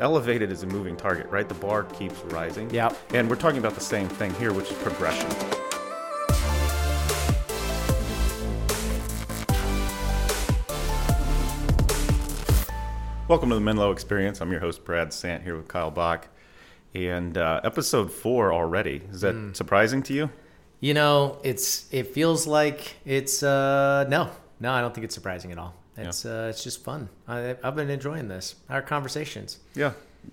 Elevated is a moving target, right? The bar keeps rising. Yep. And we're talking about the same thing here, which is progression. Welcome to the Menlo Experience. I'm your host, Brad Sant, here with Kyle Bach. And uh, episode four already. Is that surprising to you? You know, it's it feels like it's uh no, no, I don't think it's surprising at all. It's uh it's just fun. I, I've been enjoying this. Our conversations. Yeah.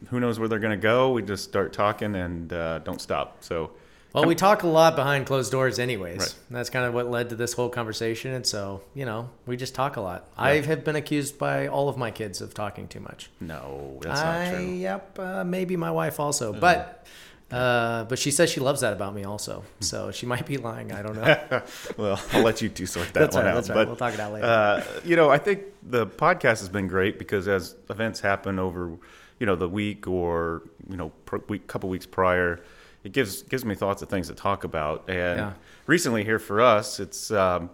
Who knows where they're going to go? We just start talking and uh, don't stop. So, Well, we talk a lot behind closed doors, anyways. Right. That's kind of what led to this whole conversation. And so, you know, we just talk a lot. I have been accused by all of my kids of talking too much. no, that's I, not true. Yep, uh, maybe my wife also, but uh, but she says she loves that about me also. So she might be lying. I don't know. well, I'll let you two sort that one right, out. that's right. But, We'll talk it out later. Uh, you know, I think the podcast has been great because as events happen over, you know, the week or you know, per week, couple weeks prior, it gives gives me thoughts of things to talk about. And Yeah. recently, here for us, it's um,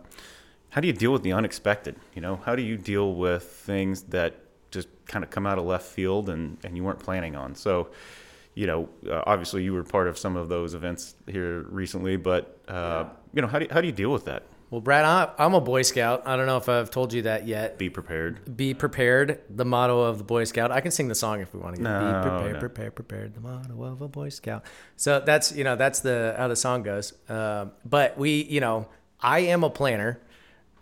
how do you deal with the unexpected? You know, how do you deal with things that just kind of come out of left field and and you weren't planning on? So. You know, uh, obviously you were part of some of those events here recently, but uh, you know, how do you, how do you deal with that? well, Brad, I'm a Boy Scout. I don't know if I've told you that yet. Be prepared. Be prepared, the motto of the Boy Scout. I can sing the song if we want to. Get No, Be prepared, no. prepared, prepared, the motto of a Boy Scout. So that's you know that's the how the song goes. Um, but we, you know, I am a planner.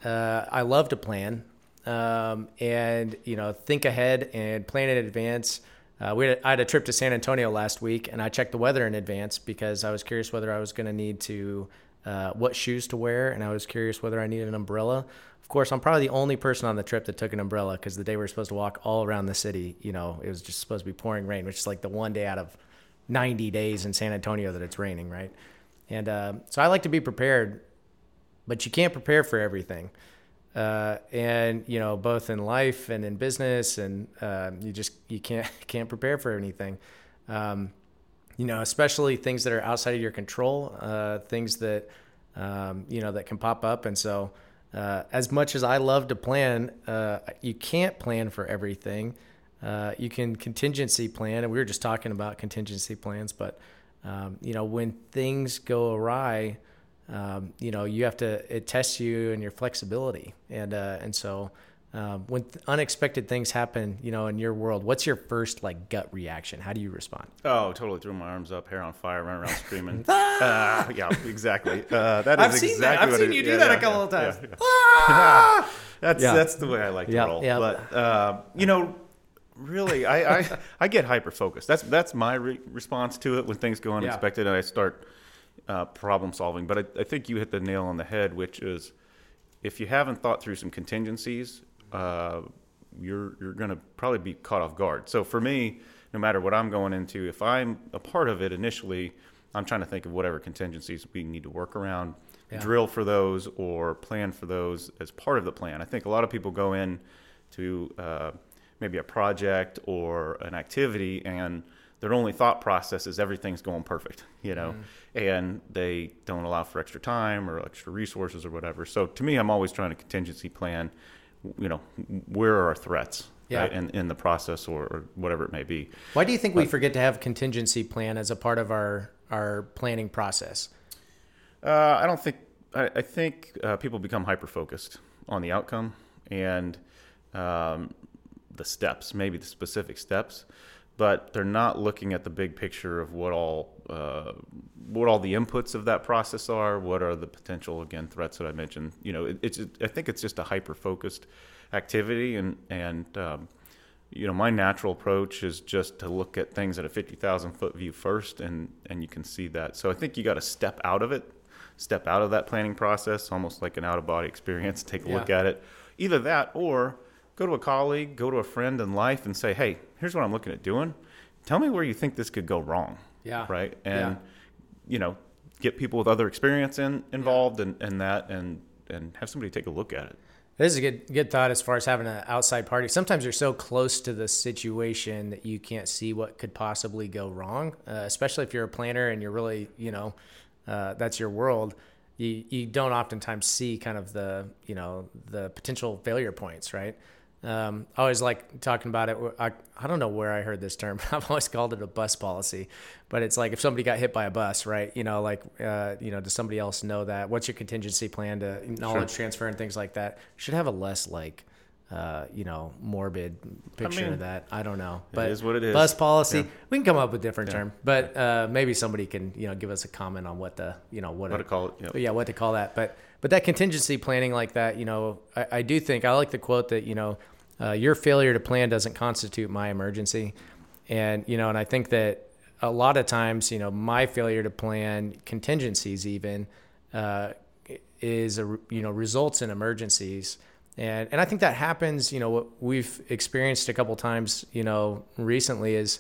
Uh, I love to plan, um, and you know, think ahead and plan in advance. Uh, we had, I had a trip to San Antonio last week, and I checked the weather in advance because I was curious whether I was going to need to uh, what shoes to wear, and I was curious whether I needed an umbrella. Of course, I'm probably the only person on the trip that took an umbrella because the day we were supposed to walk all around the city, you know, it was just supposed to be pouring rain, which is like the one day out of 90 days in San Antonio that it's raining, right? And uh, so I like to be prepared, but you can't prepare for everything. Uh, and you know, both in life and in business, and uh, you just you can't can't prepare for anything. Um, you know, especially things that are outside of your control, uh, things that um, you know that can pop up. And so, uh, as much as I love to plan, uh, you can't plan for everything. Uh, you can contingency plan, and we were just talking about contingency plans. But um, you know, when things go awry, um, you know, you have to it tests you and your flexibility, and uh, and so. Um, when th- unexpected things happen, you know, in your world, what's your first like gut reaction? How do you respond? Oh, totally threw my arms up, hair on fire, running around screaming. uh, yeah, exactly. Uh, that is I've seen exactly that. I've what seen it- you do yeah, that a yeah, couple yeah, of times. yeah, yeah. that's that's the way I like to roll. But uh, you know, really, I, I I get hyper focused. That's that's my re- response to it when things go unexpected, and I start uh, problem solving. But I, I think you hit the nail on the head, which is if you haven't thought through some contingencies, uh, you're you're going to probably be caught off guard. So for me, no matter what I'm going into, if I'm a part of it initially, I'm trying to think of whatever contingencies we need to work around, Yeah. drill for those, or plan for those as part of the plan. I think a lot of people go in to uh, maybe a project or an activity and their only thought process is everything's going perfect, you know, and they don't allow for extra time or extra resources or whatever. So to me, I'm always trying to contingency plan, you know, where are our threats Yeah. right, in, in the process or, or whatever it may be. Why do you think we forget to have contingency plan as a part of our our planning process? Uh, I don't think. I, I think uh, people become hyper focused on the outcome and um, the steps, maybe the specific steps, but they're not looking at the big picture of what all uh, what all the inputs of that process are. What are the potential again threats that I mentioned? You know, it, it's I think it's just a hyper focused activity, and and um, you know, my natural approach is just to look at things at a 50,000 foot view first, and, and you can see that. So I think you got to step out of it, step out of that planning process, almost like an out of body experience, take a look at it. Either that or go to a colleague, go to a friend in life and say, hey, here's what I'm looking at doing. Tell me where you think this could go wrong. Yeah. Right. Yeah. And, you know, get people with other experience in, involved in, in that and, and have somebody take a look at it. This is a good good thought as far as having an outside party. Sometimes you're so close to the situation that you can't see what could possibly go wrong, uh, especially if you're a planner and you're really, you know, uh, that's your world. You, you don't oftentimes see kind of the, you know, the potential failure points, right? Um, I always like talking about it. I, I don't know where I heard this term. I've always called it a bus policy, but it's like if somebody got hit by a bus, right? You know, like, uh, you know, does somebody else know that? What's your contingency plan to knowledge sure. transfer and things like that? Should have a less like, uh, you know, morbid picture I mean, of that. I don't know, but it is what it is. Bus policy. Yeah. We can come up with a different yeah. term, but uh, maybe somebody can you know give us a comment on what the you know what, what a, to call it. Yep. Yeah, what to call that. But but that contingency planning like that, you know, I, I do think I like the quote that you know uh, your failure to plan doesn't constitute my emergency, and you know, and I think that a lot of times, you know, my failure to plan contingencies even uh, is a you know results in emergencies and and I think that happens. You know, what we've experienced a couple times. You know, recently is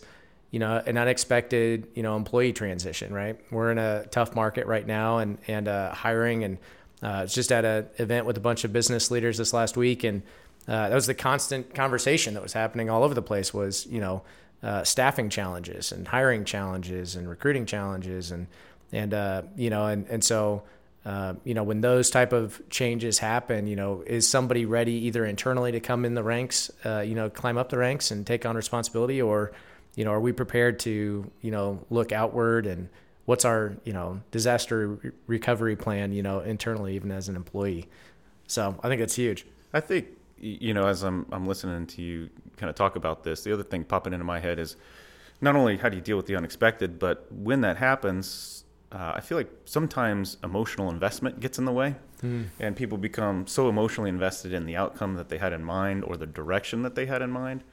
you know an unexpected you know employee transition. Right, we're in a tough market right now, and and uh, hiring and uh, it's just at an event with a bunch of business leaders this last week, and uh, that was the constant conversation that was happening all over the place. Was you know uh, staffing challenges and hiring challenges and recruiting challenges and and uh, you know and and so uh, you know, when those type of changes happen, you know, is somebody ready either internally to come in the ranks, uh, you know, climb up the ranks and take on responsibility, or, you know, are we prepared to, you know, look outward and what's our, you know, disaster re- recovery plan, you know, internally even as an employee. So I think that's huge. I think you know, as I'm I'm listening to you kind of talk about this, the other thing popping into my head is not only how do you deal with the unexpected, but when that happens, uh, I feel like sometimes emotional investment gets in the way, mm. and people become so emotionally invested in the outcome that they had in mind or the direction that they had in mind.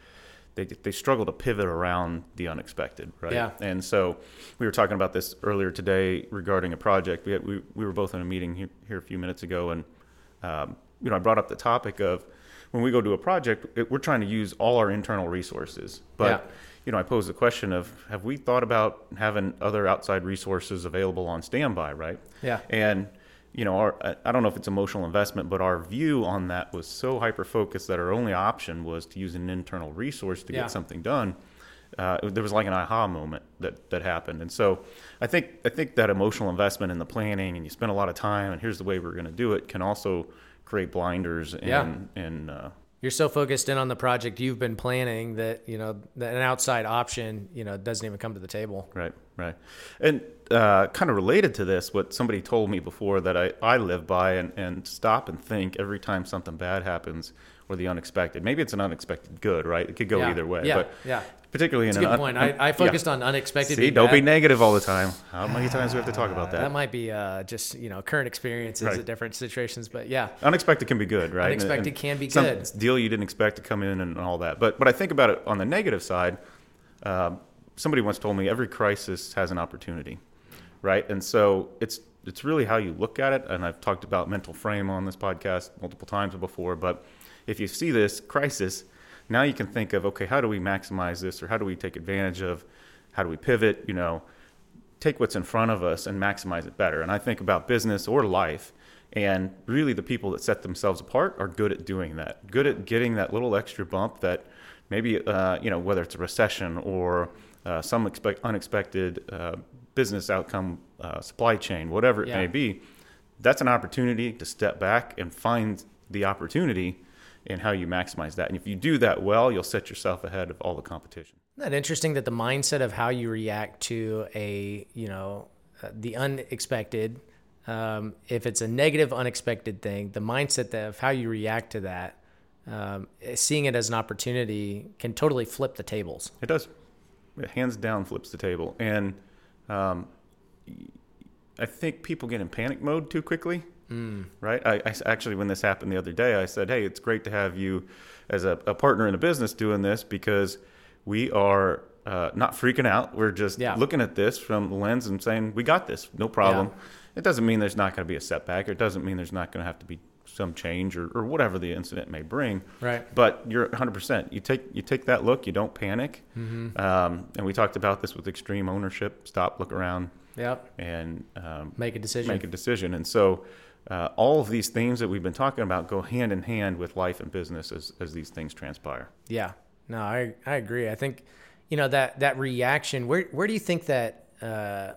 They, they struggle to pivot around the unexpected, right? Yeah. And so we were talking about this earlier today regarding a project. We, had, we, we were both in a meeting here, here a few minutes ago, and um, you know I brought up the topic of when we go do a project, it, we're trying to use all our internal resources, but yeah you know, I pose the question of have we thought about having other outside resources available on standby, right? Yeah. And you know, our I don't know if it's emotional investment, but our view on that was so hyper focused that our only option was to use an internal resource to yeah. get something done. Uh, there was like an aha moment that that happened, and so I think I think that emotional investment in the planning and you spend a lot of time and here's the way we're going to do it can also create blinders and yeah. and uh, you're so focused in on the project you've been planning that you know that an outside option you know doesn't even come to the table right right and uh, kind of related to this what somebody told me before that i, I live by and, and stop and think every time something bad happens or the unexpected maybe it's an unexpected good right it could go yeah. either way yeah. but yeah particularly That's in a good un- point. I, I focused yeah. on unexpected. See, don't be negative all the time. How many times do we have to talk about that? That might be uh, just you know current experiences right. at different situations, but yeah, unexpected can be good, right? Unexpected and, can be good. Deal you didn't expect to come in and all that, but but I think about it on the negative side. Uh, somebody once told me every crisis has an opportunity, right? And so it's it's really how you look at it. And I've talked about mental frame on this podcast multiple times before, but if you see this crisis now you can think of, okay, how do we maximize this or how do we take advantage of, how do we pivot, you know, take what's in front of us and maximize it better. And I think about business or life. And really, the people that set themselves apart are good at doing that, good at getting that little extra bump that maybe, uh, you know, whether it's a recession or uh, some expect, unexpected uh, business outcome, uh, supply chain, whatever it yeah. may be, that's an opportunity to step back and find the opportunity and how you maximize that. And if you do that well, you'll set yourself ahead of all the competition. Isn't that interesting that the mindset of how you react to a, you know, uh, the unexpected, um, if it's a negative, unexpected thing, the mindset of how you react to that, um, seeing it as an opportunity can totally flip the tables. It does. It hands down flips the table. And um, I think people get in panic mode too quickly. Mm. Right. I, I, actually, when this happened the other day, I said, "Hey, it's great to have you as a, a partner in a business doing this because we are uh, not freaking out. We're just yeah. looking at this from the lens and saying, we got this, no problem. Yeah. It doesn't mean there's not going to be a setback. Or it doesn't mean there's not going to have to be some change or, or whatever the incident may bring. Right. But you're 100%. You take you take that look. You don't panic. Mm-hmm. Um, and we talked about this with extreme ownership. Stop, look around. Yep. And um, make a decision. Make a decision. And so uh, all of these themes that we've been talking about go hand in hand with life and business as, as these things transpire. Yeah, no, I, I agree. I think, you know, that, that reaction, where, where do you think that, uh,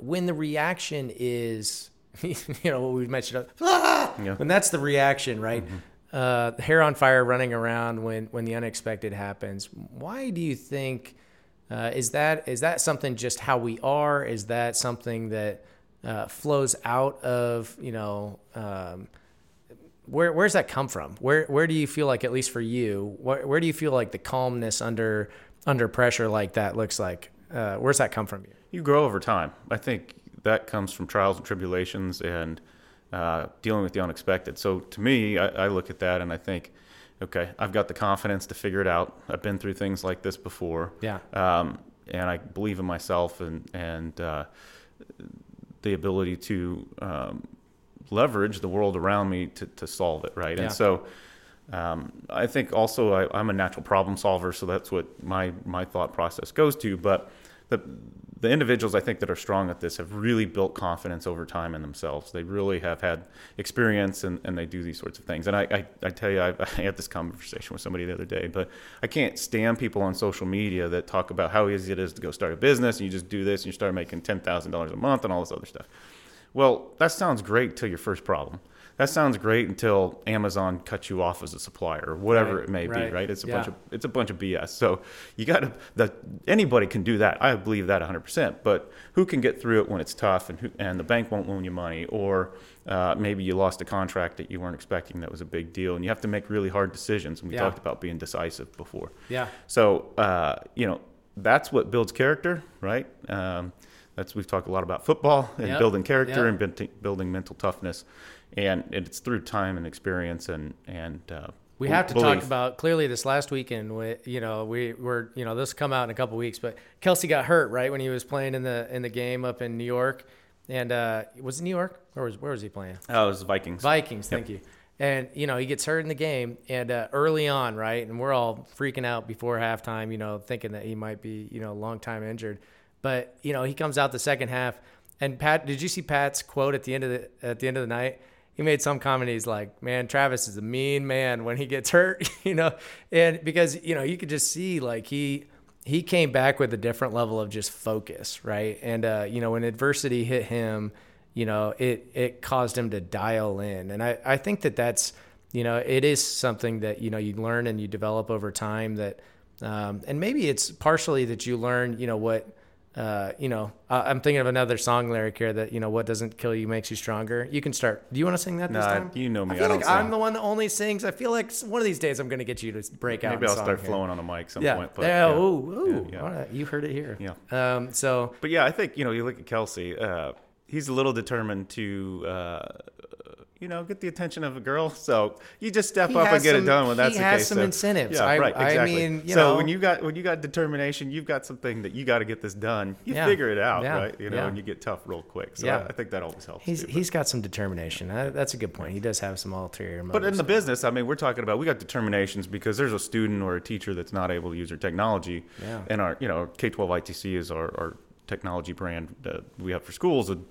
when the reaction is, you know, what we've mentioned, ah! yeah. when that's the reaction, right? Mm-hmm. uh, hair on fire, running around when when the unexpected happens. Why do you think? Uh, is that is that something just how we are? Is that something that uh, flows out of you know? Um, where where's that come from? Where where do you feel like at least for you? Where where do you feel like the calmness under under pressure like that looks like? Uh, where's that come from? You you grow over time. I think that comes from trials and tribulations and uh, dealing with the unexpected. So to me, I, I, look at that and I think, okay, I've got the confidence to figure it out. I've been through things like this before. Yeah. Um, and I believe in myself and and uh, the ability to um, leverage the world around me to, to solve it, right? Yeah. And so um, I think also I, am a natural problem solver, so that's what my my thought process goes to. But the the individuals I think that are strong at this have really built confidence over time in themselves. They really have had experience and, and they do these sorts of things. And I, I, I tell you, I, I, had this conversation with somebody the other day, but I can't stand people on social media that talk about how easy it is to go start a business and you just do this and you start making $10,000 a month and all this other stuff. Well, that sounds great till your first problem. That sounds great until Amazon cuts you off as a supplier or whatever right, it may right. be, right? It's a yeah. bunch of it's a bunch of BS. So you got to that anybody can do that. I believe that 100%. But who can get through it when it's tough and who, and the bank won't loan you money or uh, maybe you lost a contract that you weren't expecting that was a big deal and you have to make really hard decisions. And we yeah. talked about being decisive before. Yeah. So uh, you know that's what builds character, right? Um, that's we've talked a lot about football and yep. building character yep. and building mental toughness, and it's through time and experience and and uh, we have to belief. talk about clearly this last weekend. We, you know, we were you know this will come out in a couple weeks, but Kelce got hurt right when he was playing in the in the game up in New York, and uh, was it New York or was where was he playing? Oh, it was Vikings. Vikings, thank yep. you. And you know he gets hurt in the game, and uh, early on, right, and we're all freaking out before halftime, you know, thinking that he might be you know long time injured. But you know, he comes out the second half, and Pat, did you see Pat's quote at the end of the at the end of the night? He made some comment. He's like, "Man, Travis is a mean man when he gets hurt," you know, and because you know you could just see like he he came back with a different level of just focus, right? And uh, you know, when adversity hit him, you know, it it caused him to dial in, and I I think that that's you know it is something that you know you learn and you develop over time that. Um, and maybe it's partially that you learn, you know, what uh, you know, I'm thinking of another song lyric here that you know, what doesn't kill you makes you stronger. You can start. Do you want to sing that this time? You know me. I feel I like I'm the one that only sings. I feel like one of these days I'm going to get you to break out. Maybe I'll start here. flowing on the mic some yeah. point. But, yeah. yeah. Ooh, ooh. Yeah, yeah. All right. You heard it here. Yeah. Um. So. But yeah, I think you know, you look at Kelce. Uh, he's a little determined to. Uh, you know, get the attention of a girl. So you just step He up and get some- it done when that's he the has case. some So- incentives. Yeah, I- right. I Exactly. mean, you so know- when you got when you got determination, you've got something that you got to get this done. You Yeah. figure it out, Yeah. right? You know, and you get tough real quick. So Yeah. I, I think that always helps. He's too, he's got some determination. That- That's a good point. He does have some ulterior motives. But in the business, I mean, we're talking about we got determinations because there's a student or a teacher that's not able to use their technology, Yeah. and our you know K-12 ITC is our, our technology brand that we have for schools. And,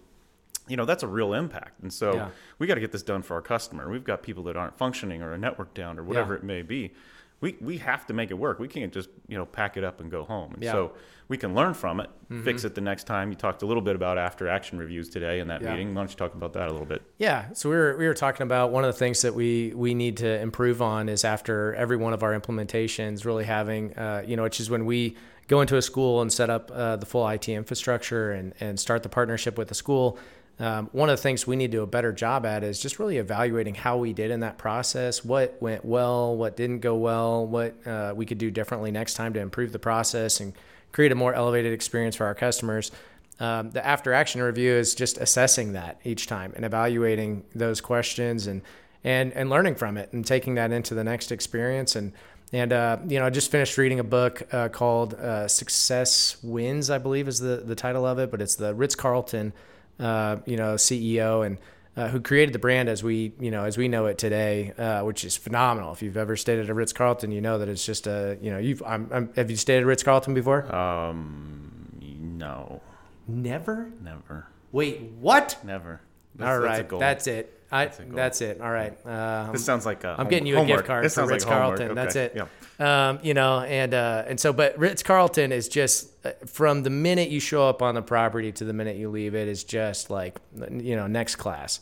you know that's a real impact, and so Yeah. we got to get this done for our customer. We've got people that aren't functioning or a network down or whatever Yeah. it may be. We we have to make it work. We can't just you know pack it up and go home. And Yeah. so we can learn from it, fix it the next time. You talked a little bit about after action reviews today in that meeting. Why don't you talk about that a little bit? Yeah, so we were we were talking about one of the things that we we need to improve on is after every one of our implementations, really having uh, you know, which is when we go into a school and set up uh, the full IT infrastructure and and start the partnership with the school. Um, one of the things we need to do a better job at is just really evaluating how we did in that process, what went well, what didn't go well, what uh, we could do differently next time to improve the process and create a more elevated experience for our customers. Um, the after action review is just assessing that each time and evaluating those questions and and and learning from it and taking that into the next experience and and uh, you know I just finished reading a book uh, called uh, Success Wins I believe is the the title of it but it's the Ritz Carlton uh, you know CEO and uh, who created the brand as we you know as we know it today, uh, which is phenomenal. If you've ever stayed at a Ritz Carlton, you know that it's just a you know you've I'm, I'm, have you stayed at Ritz Carlton before? Um, no, Never. never, Wait, what? never. All That's- right, that's that's it. I, That's that's it. All right. Um, This sounds like a I'm getting you a homework. gift card This for like Ritz homework. Carlton. That's Okay, it. Yeah. Um, you know, and uh, and so, but Ritz Carlton is just uh, from the minute you show up on the property to the minute you leave, it is just like you know next class.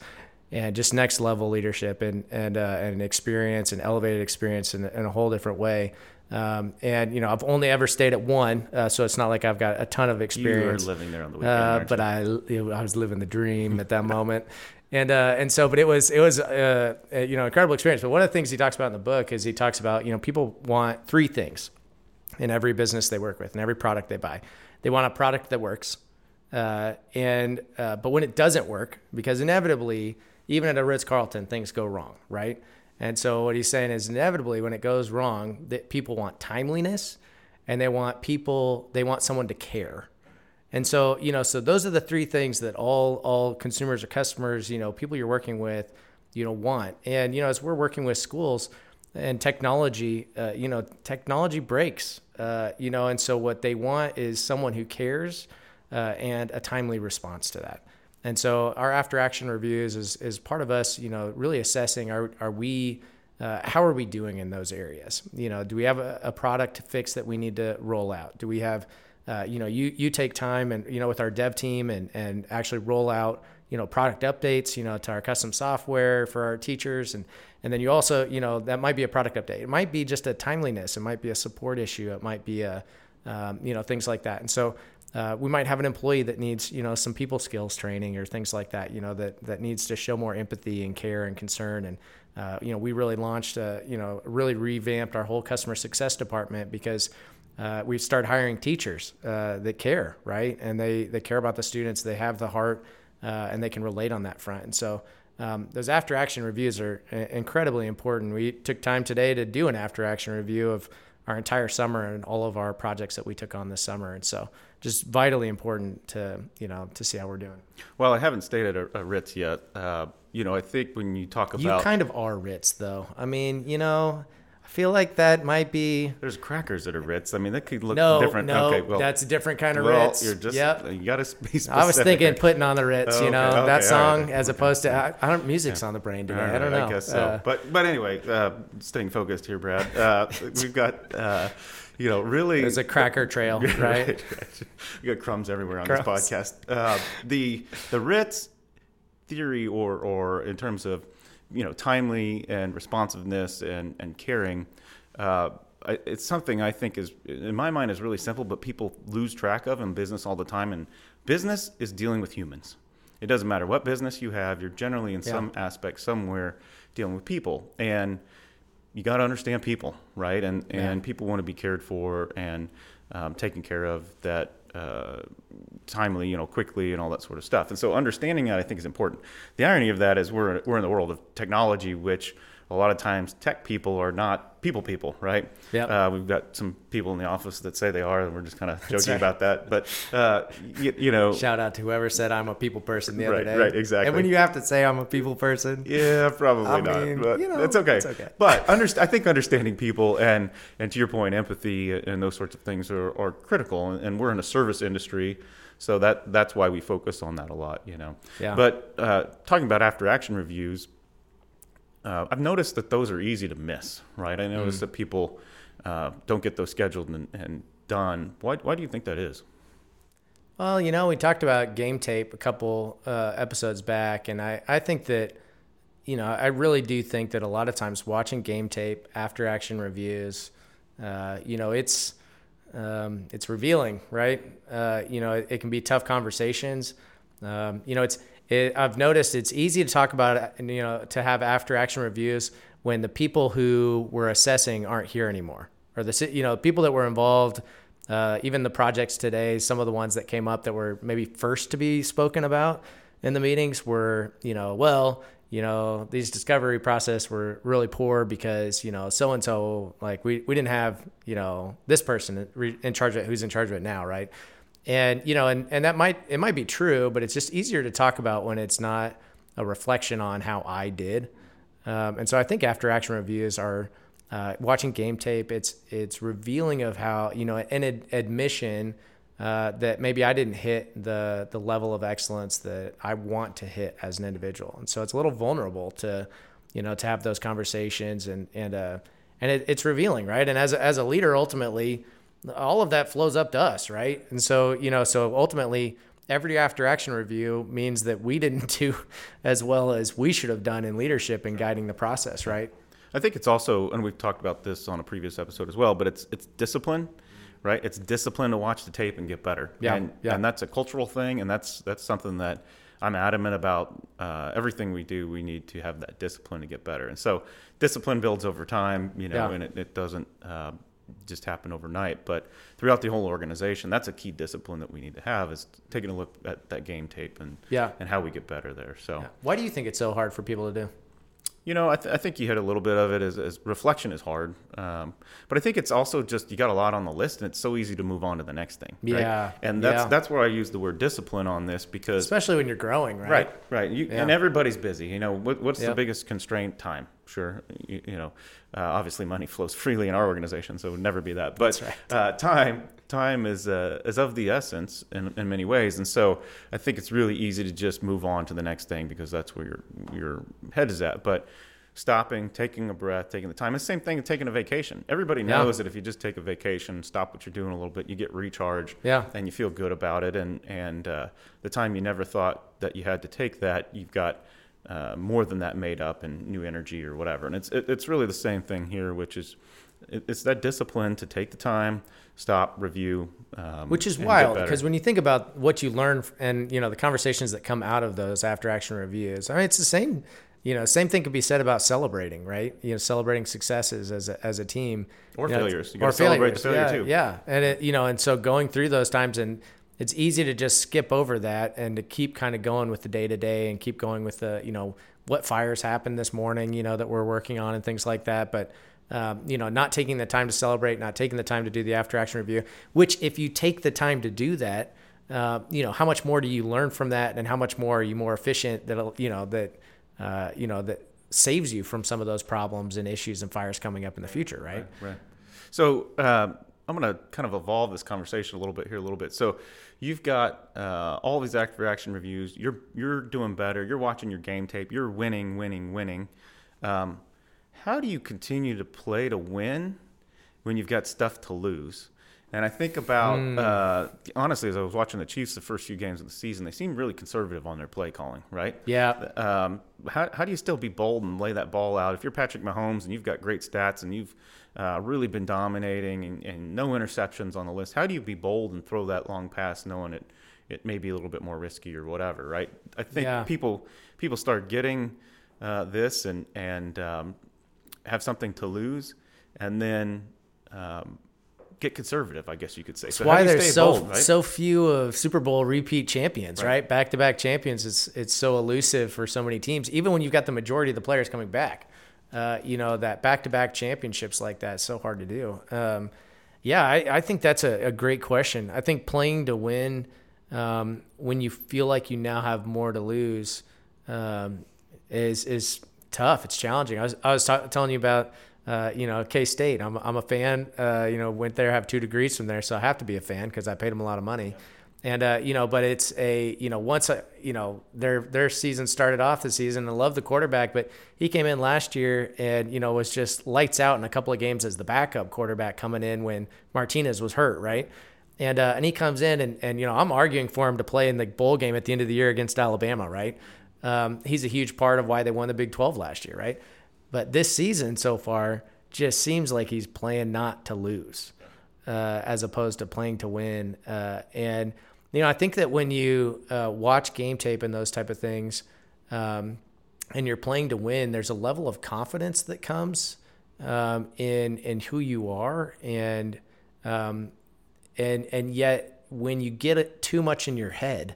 and just next level leadership and and uh, and experience and elevated experience in, in a whole different way. Um, and you know, I've only ever stayed at one, uh, so it's not like I've got a ton of experience. You were living there on the weekend, uh, but I, I was living the dream at that moment. And uh, and so, but it was it was uh, you know incredible experience. But one of the things he talks about in the book is he talks about you know people want three things in every business they work with and every product they buy. They want a product that works, uh, and uh, but when it doesn't work, because inevitably, even at a Ritz Carlton, things go wrong, right? And so what he's saying is inevitably when it goes wrong, that people want timeliness, and they want people they want someone to care and so, you know, so those are the three things that all all consumers or customers, you know, people you're working with, you know, want. And you know, as we're working with schools and technology, uh, you know, technology breaks, uh, you know, and so what they want is someone who cares uh, and a timely response to that. And so our after action reviews is is part of us, you know, really assessing are are we uh, how are we doing in those areas? You know, do we have a, a product to fix that we need to roll out? Do we have uh, you know, you you take time and you know with our dev team and and actually roll out you know product updates you know to our custom software for our teachers and and then you also you know that might be a product update it might be just a timeliness it might be a support issue it might be a um, you know things like that and so uh, we might have an employee that needs you know some people skills training or things like that you know that that needs to show more empathy and care and concern and uh, you know we really launched a, you know really revamped our whole customer success department because uh, we start hiring teachers uh, that care, right? And they, they care about the students, they have the heart, uh, and they can relate on that front. And so um, those after action reviews are uh, incredibly important. We took time today to do an after action review of our entire summer and all of our projects that we took on this summer. And so just vitally important to, you know, to see how we're doing. Well, I haven't stayed at a, a Ritz yet. Uh, you know, I think when you talk about. You kind of are Ritz, though. I mean, you know, I feel like that might be. There's crackers that are Ritz. I mean, that could look no, different. No, okay, well, that's a different kind of well, Ritz. You're just, yep. You got to be specific. I was thinking putting on the Ritz. Oh, you know, okay, that okay, song right. as opposed to I, I don't. Music's on the brain today. All I don't know. I guess so. Uh, but but anyway, uh, staying focused here, Brad. Uh, we've got. Uh, you know, really, there's a cracker trail, right? right, right. We got crumbs everywhere on Crumbs. this podcast. Uh, the the Ritz theory, or or in terms of you know timely and responsiveness and and caring, uh, it's something I think is in my mind is really simple, but people lose track of in business all the time. And business is dealing with humans. It doesn't matter what business you have; you're generally in Yeah. some aspect somewhere dealing with people and you got to understand people, right? And and Yeah. people want to be cared for and um, taken care of that uh, timely, you know, quickly and all that sort of stuff. And so understanding that I think is important. The irony of that is we're we're in the world of technology, which a lot of times tech people are not people people, right? Yep. Uh, we've got some people in the office that say they are, and we're just kind of joking right. about that. But uh, you, you know, Shout out to whoever said I'm a people person the other Right, day. right, exactly. And when you have to say I'm a people person, Yeah, probably I not. mean, but you know, it's okay. it's okay. But underst- I think understanding people and and to your point, empathy and those sorts of things are, are critical. And, and we're in a service industry, so that that's why we focus on that a lot. You know. Yeah. But uh, talking about after action reviews, uh, I've noticed that those are easy to miss. Right. I Mm. notice that people uh, don't get those scheduled and, and done. Why why do you think that is? Well, you know, we talked about game tape a couple uh, episodes back, and I, I think that, you know, I really do think that a lot of times watching game tape after action reviews, uh, you know, it's um, it's revealing, right? Uh, you know, it, it can be tough conversations. Um, you know, it's it, I've noticed it's easy to talk about, you know, to have after action reviews when the people who were assessing aren't here anymore, or the you know people that were involved. Uh, even the projects today, some of the ones that came up that were maybe first to be spoken about in the meetings were, you know, well, you know, these discovery process were really poor because, you know, so and so, like we, we didn't have, you know, this person in charge of it who's in charge of it now, right? And, you know, and, and that might, it might be true, but it's just easier to talk about when it's not a reflection on how I did. Um, and so I think after action reviews are uh, watching game tape. It's it's revealing of how you know an ad- admission uh, that maybe I didn't hit the the level of excellence that I want to hit as an individual. And so it's a little vulnerable to you know to have those conversations and and uh, and it, it's revealing, right? And as a, as a leader, ultimately, all of that flows up to us, right? And so you know, so ultimately, every after action review means that we didn't do as well as we should have done in leadership and guiding the process, right? I think it's also, and we've talked about this on a previous episode as well, but it's it's discipline, right? It's discipline to watch the tape and get better. Yeah, and, yeah. and that's a cultural thing, and that's that's something that I'm adamant about. Uh, everything we do, we need to have that discipline to get better, and so discipline builds over time, you know, Yeah. and it, it doesn't. Uh, just happen overnight, but throughout the whole organization, that's a key discipline that we need to have is taking a look at that game tape and Yeah. and how we get better there. So, Why do you think it's so hard for people to do? you know, I, th- I think you hit a little bit of it as, as reflection is hard, um, but I think it's also just you got a lot on the list, and it's so easy to move on to the next thing. right? Yeah, and that's yeah. that's where I use the word discipline on this because Especially when you're growing, right? right, right, you, and everybody's busy. You know, what, what's the biggest constraint? Time. Sure, you, you know, uh, obviously money flows freely in our organization, so it would never be that. But right. uh, time time is uh, is of the essence in, in many ways, and so I think it's really easy to just move on to the next thing because that's where your your head is at. But stopping, taking a breath, taking the time. It's the same thing as taking a vacation. Everybody Yeah. knows that if you just take a vacation, stop what you're doing a little bit, you get recharged, Yeah. and you feel good about it. And and uh, the time you never thought that you had to take that, you've got uh, more than that made up and new energy or whatever. And it's it, it's really the same thing here, which is it, it's that discipline to take the time, stop, review, um, Which is wild because when you think about what you learn and you know the conversations that come out of those after action reviews, I mean it's the same. You know, same thing could be said about celebrating, right? You know, celebrating successes as a, as a team Or You know, failures. You gotta celebrate the failure, yeah, too. Yeah, and it, you know, and so going through those times, and it's easy to just skip over that and to keep kind of going with the day to day and keep going with the, you know, what fires happened this morning, you know, that we're working on and things like that. But um, you know, not taking the time to celebrate, not taking the time to do the after action review. Which, if you take the time to do that, uh, you know, how much more do you learn from that, and how much more are you more efficient? That you know that uh, you know that saves you from some of those problems and issues and fires coming up in the future, right? Right. So um, I'm going to kind of evolve this conversation a little bit here, a little bit. So you've got uh, all these after action reviews. You're you're doing better. You're watching your game tape. You're winning, winning, winning. Um, how do you continue to play to win when you've got stuff to lose? And I think about uh, honestly, as I was watching the Chiefs the first few games of the season, they seem really conservative on their play calling, right? Yeah. um, how, how do you still be bold and lay that ball out? If you're Patrick Mahomes and you've got great stats and you've uh, really been dominating and, and no interceptions on the list, how do you be bold and throw that long pass knowing it, it may be a little bit more risky or whatever, right? I think Yeah. people people start getting uh, this and, and um, have something to lose and then um, get conservative, I guess you could say. That's So why there's so bold, right? so few of Super Bowl repeat champions, Right. Back to back champions. It's it's so elusive for so many teams. Even when you've got the majority of the players coming back, uh, you know that back to back championships like that is so hard to do. Um, yeah, I, I think that's a, a great question. I think playing to win um, when you feel like you now have more to lose um, is is tough. It's challenging. I was I was ta- telling you about uh, you know K State. I'm I'm a fan. Uh, you know, went there, have two degrees from there, so I have to be a fan because I paid them a lot of money. And uh, you know, but it's a you know once I, you know their their season started off the season. I love the quarterback, but he came in last year and you know was just lights out in a couple of games as the backup quarterback coming in when Martinez was hurt, right? And uh, and he comes in and and you know I'm arguing for him to play in the bowl game at the end of the year against Alabama, right? Um, he's a huge part of why they won the Big 12 last year, right? But this season so far just seems like he's playing not to lose, uh, as opposed to playing to win. Uh, and you know I think that when you uh, watch game tape and those type of things, um, and you're playing to win, there's a level of confidence that comes um, in in who you are and um, and and yet when you get it too much in your head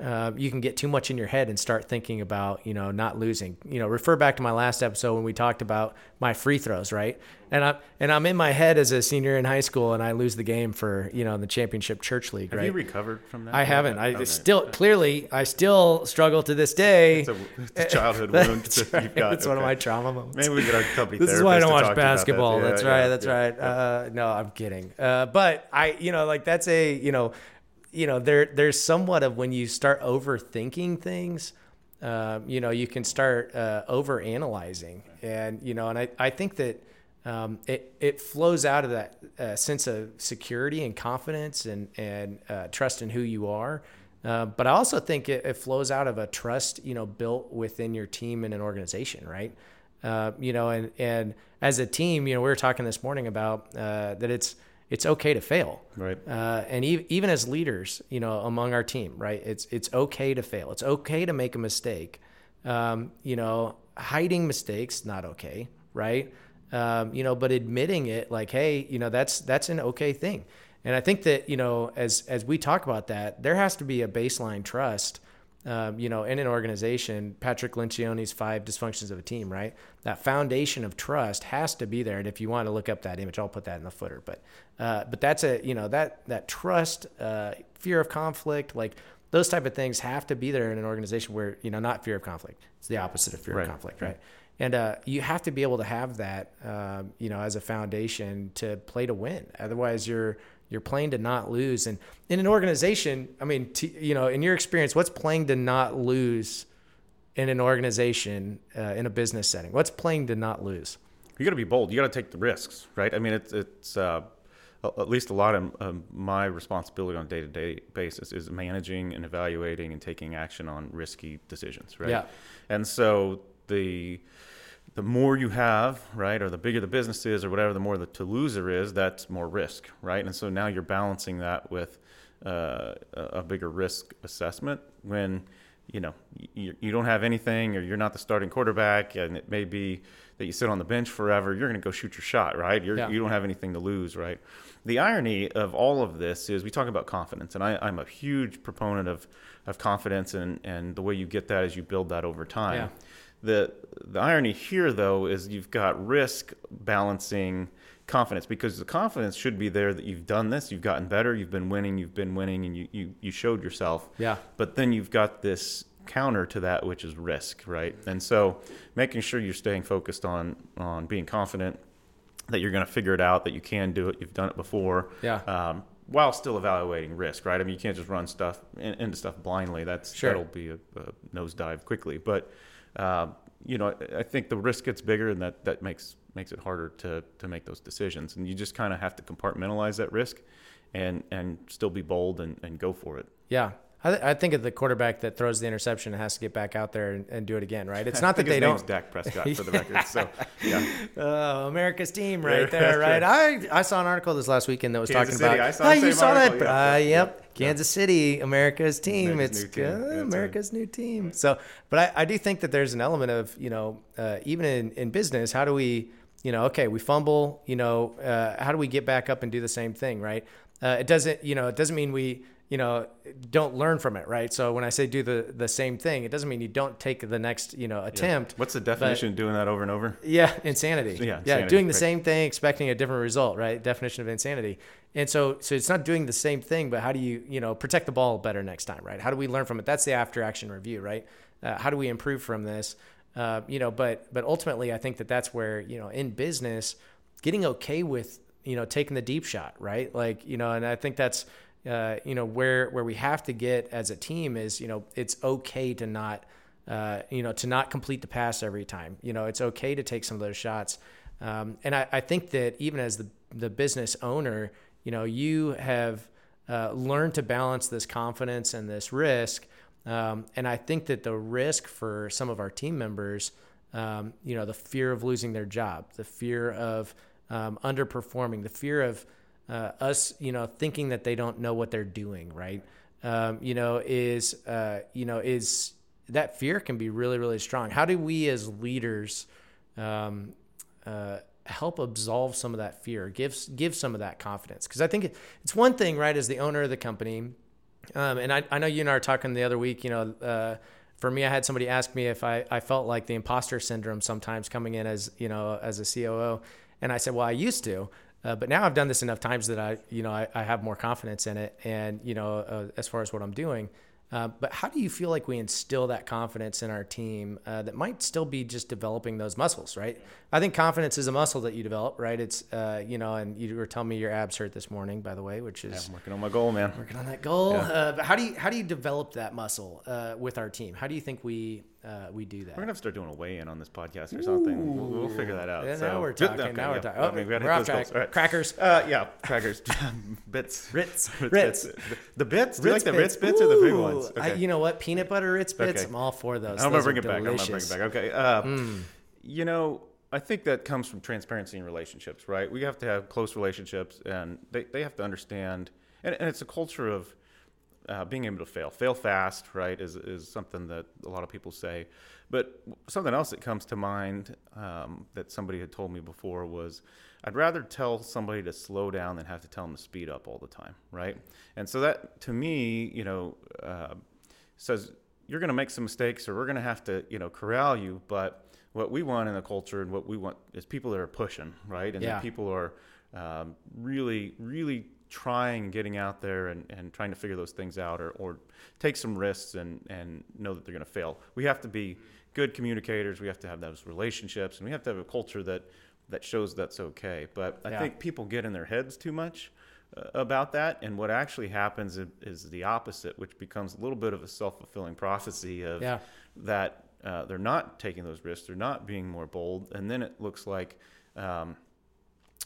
uh, you can get too much in your head and start thinking about you know not losing you know refer back to my last episode when we talked about my free throws right and i'm and i'm in my head as a senior in high school and i lose the game for you know the championship church league Have right you recovered from that? i haven't i Okay. still clearly i still struggle to this day It's a, it's a childhood wound That's that right. you've got. It's one of my trauma moments. Maybe we get our company This is why I don't watch talk to you about that. basketball. Yeah, that's yeah, right. That's yeah. right. Uh, no, I'm kidding. Uh, but I, you know, like that's a, you know, you know, there, there's somewhat of when you start overthinking things, um, you know, you can start uh, over analyzing, and you know, and I, I think that um, it, it flows out of that uh, sense of security and confidence and and uh, trust in who you are. Uh, but I also think it, it, flows out of a trust, you know, built within your team and an organization, right? Uh, you know, and and as a team, you know, we were talking this morning about uh, that it's it's okay to fail, right? Uh, and e- even as leaders, you know, among our team, right? It's it's okay to fail. It's okay to make a mistake. Um, you know, hiding mistakes not okay, right? Um, you know, but admitting it, like, hey, you know, that's that's an okay thing. And I think that you know, as as we talk about that, there has to be a baseline trust. Um, you know, in an organization, Patrick Lencioni's five dysfunctions of a team, right? That foundation of trust has to be there. And if you want to look up that image, I'll put that in the footer. But, uh, but that's a you know that that trust, uh, fear of conflict, like those type of things have to be there in an organization where you know not fear of conflict. It's the opposite of fear right. of conflict, right? And uh, you have to be able to have that, um, you know, as a foundation to play to win. Otherwise, you're you're playing to not lose. And in an organization, I mean, t- you know, in your experience, what's playing to not lose in an organization uh, in a business setting? What's playing to not lose? You got to be bold. You got to take the risks, right? I mean, it's it's uh, at least a lot of my responsibility on a day-to-day basis is managing and evaluating and taking action on risky decisions, right? Yeah. And so the the more you have, right, or the bigger the business is, or whatever, the more the to loser is, that's more risk, right? And so now you're balancing that with uh, a bigger risk assessment when you know you, you don't have anything, or you're not the starting quarterback, and it may be that you sit on the bench forever. You're going to go shoot your shot, right? You're, yeah. You don't have anything to lose, right? The irony of all of this is we talk about confidence, and I, I'm a huge proponent of of confidence, and and the way you get that is you build that over time. Yeah the the irony here, though, is you've got risk balancing confidence because the confidence should be there that you've done this, you've gotten better, you've been winning, you've been winning, and you you, you showed yourself. Yeah. But then you've got this counter to that, which is risk, right? And so making sure you're staying focused on on being confident that you're going to figure it out, that you can do it, you've done it before. Yeah. Um, while still evaluating risk, right? I mean, you can't just run stuff into stuff blindly. That's sure. that'll be a, a nosedive quickly. But uh, you know, I think the risk gets bigger, and that that makes makes it harder to to make those decisions. And you just kind of have to compartmentalize that risk, and and still be bold and, and go for it. Yeah, I, th- I, think of the quarterback that throws the interception and has to get back out there and, and do it again, right? It's not that they don't. Dak Prescott for the record. So yeah, oh, America's team right there, right? I I saw an article this last weekend that was Kansas talking City, about. I saw oh, you saw article, that? Yeah, uh, yep. Yeah. Kansas City, America's team. America's it's new team. Uh, America's right. new team. So, but I, I do think that there's an element of you know uh, even in in business, how do we you know okay we fumble you know uh, how do we get back up and do the same thing right? Uh, it doesn't you know it doesn't mean we you know, don't learn from it, right? So when I say do the the same thing, it doesn't mean you don't take the next, you know, attempt. Yeah. What's the definition of doing that over and over? Yeah, insanity. Yeah, insanity. yeah, doing the right. same thing, expecting a different result, right? Definition of insanity. And so, so it's not doing the same thing, but how do you, you know, protect the ball better next time, right? How do we learn from it? That's the after action review, right? Uh, how do we improve from this? Uh, you know, but but ultimately, I think that that's where you know, in business, getting okay with you know taking the deep shot, right? Like you know, and I think that's uh, you know where where we have to get as a team is you know it's okay to not uh, you know to not complete the pass every time. You know it's okay to take some of those shots. Um, and I, I, think that even as the the business owner you know you have uh, learned to balance this confidence and this risk. Um, and I think that the risk for some of our team members um, you know the fear of losing their job the fear of um, underperforming the fear of uh, us, you know, thinking that they don't know what they're doing, right? Um, you know, is uh, you know is that fear can be really really strong. How do we as leaders um, uh, help absolve some of that fear, give give some of that confidence? Because I think it's one thing, right, as the owner of the company, um, and I, I know you and I were talking the other week, you know. Uh, for me, I had somebody ask me if I, I felt like the imposter syndrome sometimes coming in as you know as a COO, and I said, well, I used to. Uh, but now I've done this enough times that I, you know, I, I have more confidence in it, and you know, uh, as far as what I'm doing. Uh, but how do you feel like we instill that confidence in our team uh, that might still be just developing those muscles, right? I think confidence is a muscle that you develop, right? It's, uh, you know, and you were telling me your abs hurt this morning, by the way, which is yeah, I'm working on my goal, man. Working on that goal. Yeah. Uh, but how do you how do you develop that muscle uh, with our team? How do you think we uh, we do that. We're gonna have to start doing a weigh-in on this podcast or something. We'll, we'll figure that out. Yeah, so, now we're talking. okay, now we're talking. I Oh, mean, we hit off track. right. Crackers. Uh, yeah, crackers, bits, Ritz. Ritz. The bits. Do you like the Ritz bits or the big ones? Ooh, I, you know what? Peanut butter Ritz bits. Okay. I'm all for those. I'm gonna bring are it back. I'm gonna bring it back. Okay. Uh, You know, I think that comes from transparency in relationships, right? We have to have close relationships, and they, they have to understand. And, and it's a culture of uh, being able to fail. Fail fast, right? Is is something that a lot of people say. But something else that comes to mind um, that somebody had told me before was, I'd rather tell somebody to slow down than have to tell them to speed up all the time, right? And so that, to me, you know, uh, says you're going to make some mistakes, or we're going to have to, you know, corral you. But what we want in the culture and what we want is people that are pushing, right? And Yeah. that people are um, really, really trying and getting out there and, and trying to figure those things out or, or take some risks and, and know that they're going to fail. We have to be good communicators. We have to have those relationships and we have to have a culture that, that shows that's okay. But I Yeah. think people get in their heads too much uh, about that. And what actually happens is, is the opposite, which becomes a little bit of a self fulfilling prophecy of Yeah. that uh, they're not taking those risks, they're not being more bold, and then it looks like um,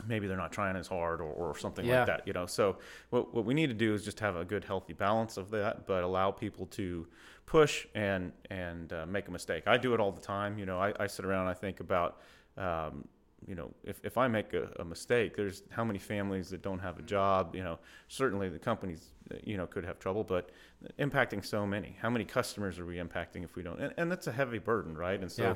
maybe they're not trying as hard or, or something Yeah. like that. You know, so what what we need to do is just have a good, healthy balance of that, but allow people to push and and uh, make a mistake. I do it all the time. You know, I, I sit around and I think about. Um, you know, if, if I make a, a mistake, there's how many families that don't have a job. You know, certainly the companies, you know, could have trouble, but impacting so many. How many customers are we impacting if we don't? And, and that's a heavy burden, right? And so Yeah.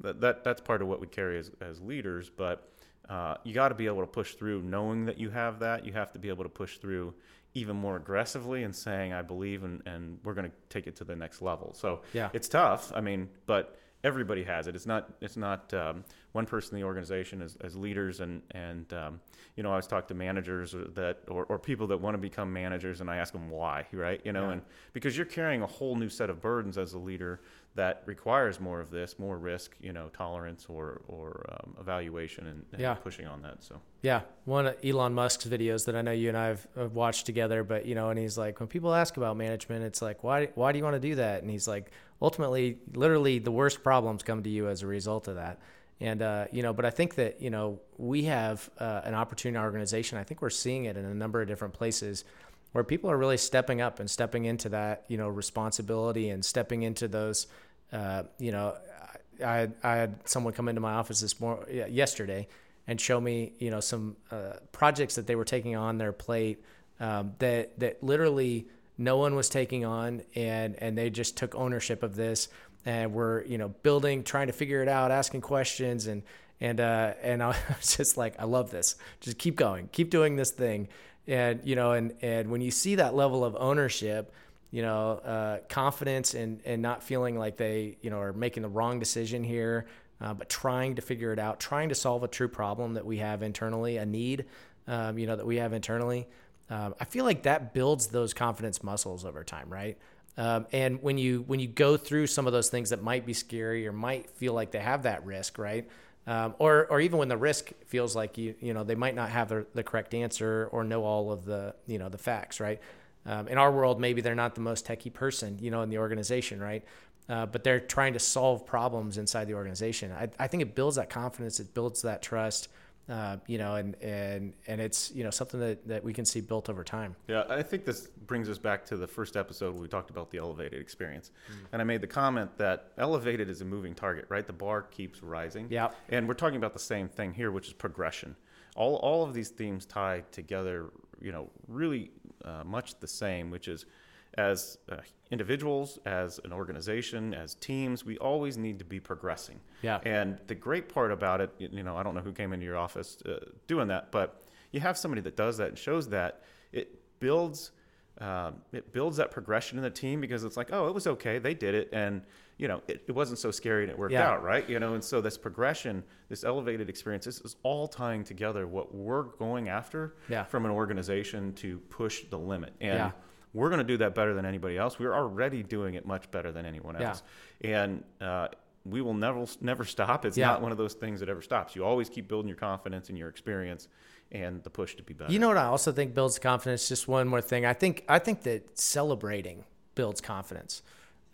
that, that that's part of what we carry as, as leaders. But uh, you got to be able to push through, knowing that you have that. You have to be able to push through even more aggressively and saying, "I believe," and, and we're going to take it to the next level. So Yeah. it's tough. I mean, but everybody has it. It's not it's not um, one person in the organization as, as leaders and and um, you know I always talk to managers that or, or people that want to become managers and I ask them why right you know Yeah. and because you're carrying a whole new set of burdens as a leader that requires more of this more risk you know tolerance or or um, evaluation and, and Yeah. pushing on that so Yeah, one of Elon Musk's videos that I know you and I have have watched together. But you know, and he's like, when people ask about management, it's like, why why do you want to do that? And he's like, ultimately, literally, the worst problems come to you as a result of that. And uh, you know, but I think that you know we have uh, an opportunity in our organization. I think we're seeing it in a number of different places where people are really stepping up and stepping into that you know responsibility and stepping into those. Uh, you know, I, I had, someone come into my office this mor- yeah, yesterday and show me you know some uh, projects that they were taking on their plate um, that that literally no one was taking on and and they just took ownership of this and were you know building trying to figure it out asking questions and and uh, and I was just like I love this just keep going keep doing this thing and you know and and when you see that level of ownership you know, uh, confidence and and not feeling like they, you know, are making the wrong decision here, uh, but trying to figure it out, trying to solve a true problem that we have internally, a need, um, you know, that we have internally. Um, I feel like that builds those confidence muscles over time, right? Um, and when you when you go through some of those things that might be scary or might feel like they have that risk, right? Um, or or even when the risk feels like you you know they might not have the, the correct answer or know all of the you know the facts, right? Um, in our world, maybe they're not the most techie person, you know, in the organization, right? Uh, but they're trying to solve problems inside the organization. I, I think it builds that confidence, it builds that trust, uh, you know, and and and it's you know something that, that we can see built over time. Yeah, I think this brings us back to the first episode where we talked about the elevated experience. And I made the comment that elevated is a moving target, right? The bar keeps rising. Yeah. And we're talking about the same thing here, which is progression. All, all of these themes tie together, you know, really uh, much the same, which is as uh, individuals, as an organization, as teams, we always need to be progressing. Yeah. And the great part about it, you know, I don't know who came into your office uh, doing that, but you have somebody that does that and shows that it builds. Um, it builds that progression in the team because it's like, oh, it was okay, they did it, and you know, it, it wasn't so scary and it worked Yeah. out, right? You know, and so this progression, this elevated experience, this is all tying together what we're going after Yeah. from an organization to push the limit, and Yeah. We're going to do that better than anybody else. We're already doing it much better than anyone Yeah. else, and uh, we will never never stop. It's Yeah. not one of those things that ever stops. You always keep building your confidence and your experience and the push to be better. You know what I also think builds confidence. Just one more thing. I think I think that celebrating builds confidence.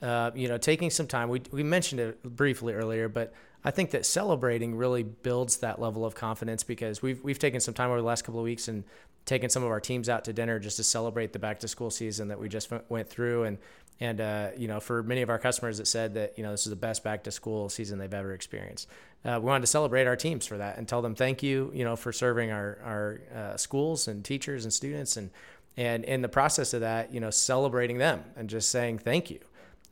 uh, you know, taking some time. We we mentioned it briefly earlier, but I think that celebrating really builds that level of confidence because we've we've taken some time over the last couple of weeks and taken some of our teams out to dinner just to celebrate the back to school season that we just went through. And and uh, you know for many of our customers that said that you know this is the best back to school season they've ever experienced uh, we wanted to celebrate our teams for that and tell them thank you you know for serving our our uh, schools and teachers and students and and in the process of that you know celebrating them and just saying thank you.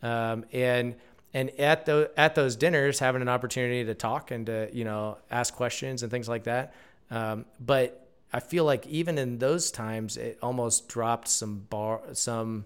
Um, and and at the at those dinners having an opportunity to talk and to you know ask questions and things like that. Um, but i feel like even in those times it almost dropped some bar some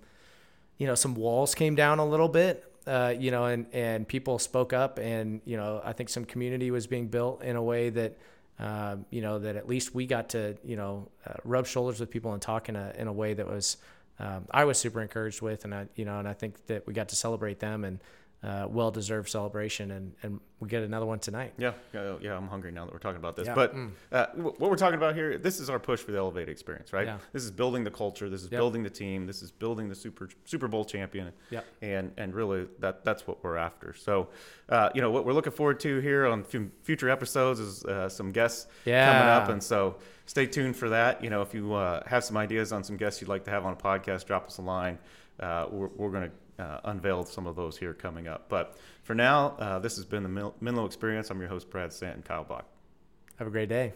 you know some walls came down a little bit uh, you know and and people spoke up and you know i think some community was being built in a way that um, you know that at least we got to you know uh, rub shoulders with people and talk in a in a way that was um, I was super encouraged with, and I you know and I think that we got to celebrate them and uh, well deserved celebration, and, and we get another one tonight. Yeah, yeah, yeah, I'm hungry now that we're talking about this. Yeah. But Mm. uh, what we're talking about here, this is our push for the elevated experience, right? Yeah. This is building the culture. This is Yep. building the team. This is building the super Super Bowl champion. Yep. And and really that that's what we're after. So, uh, you know, what we're looking forward to here on fu- future episodes is uh, some guests coming up, and so stay tuned for that. You know, if you uh, have some ideas on some guests you'd like to have on a podcast, drop us a line. Uh, we're we're going to uh, unveil some of those here coming up. But for now, uh, this has been the Menlo Experience. I'm your host, Brad Sant and Kyle Bach. Have a great day.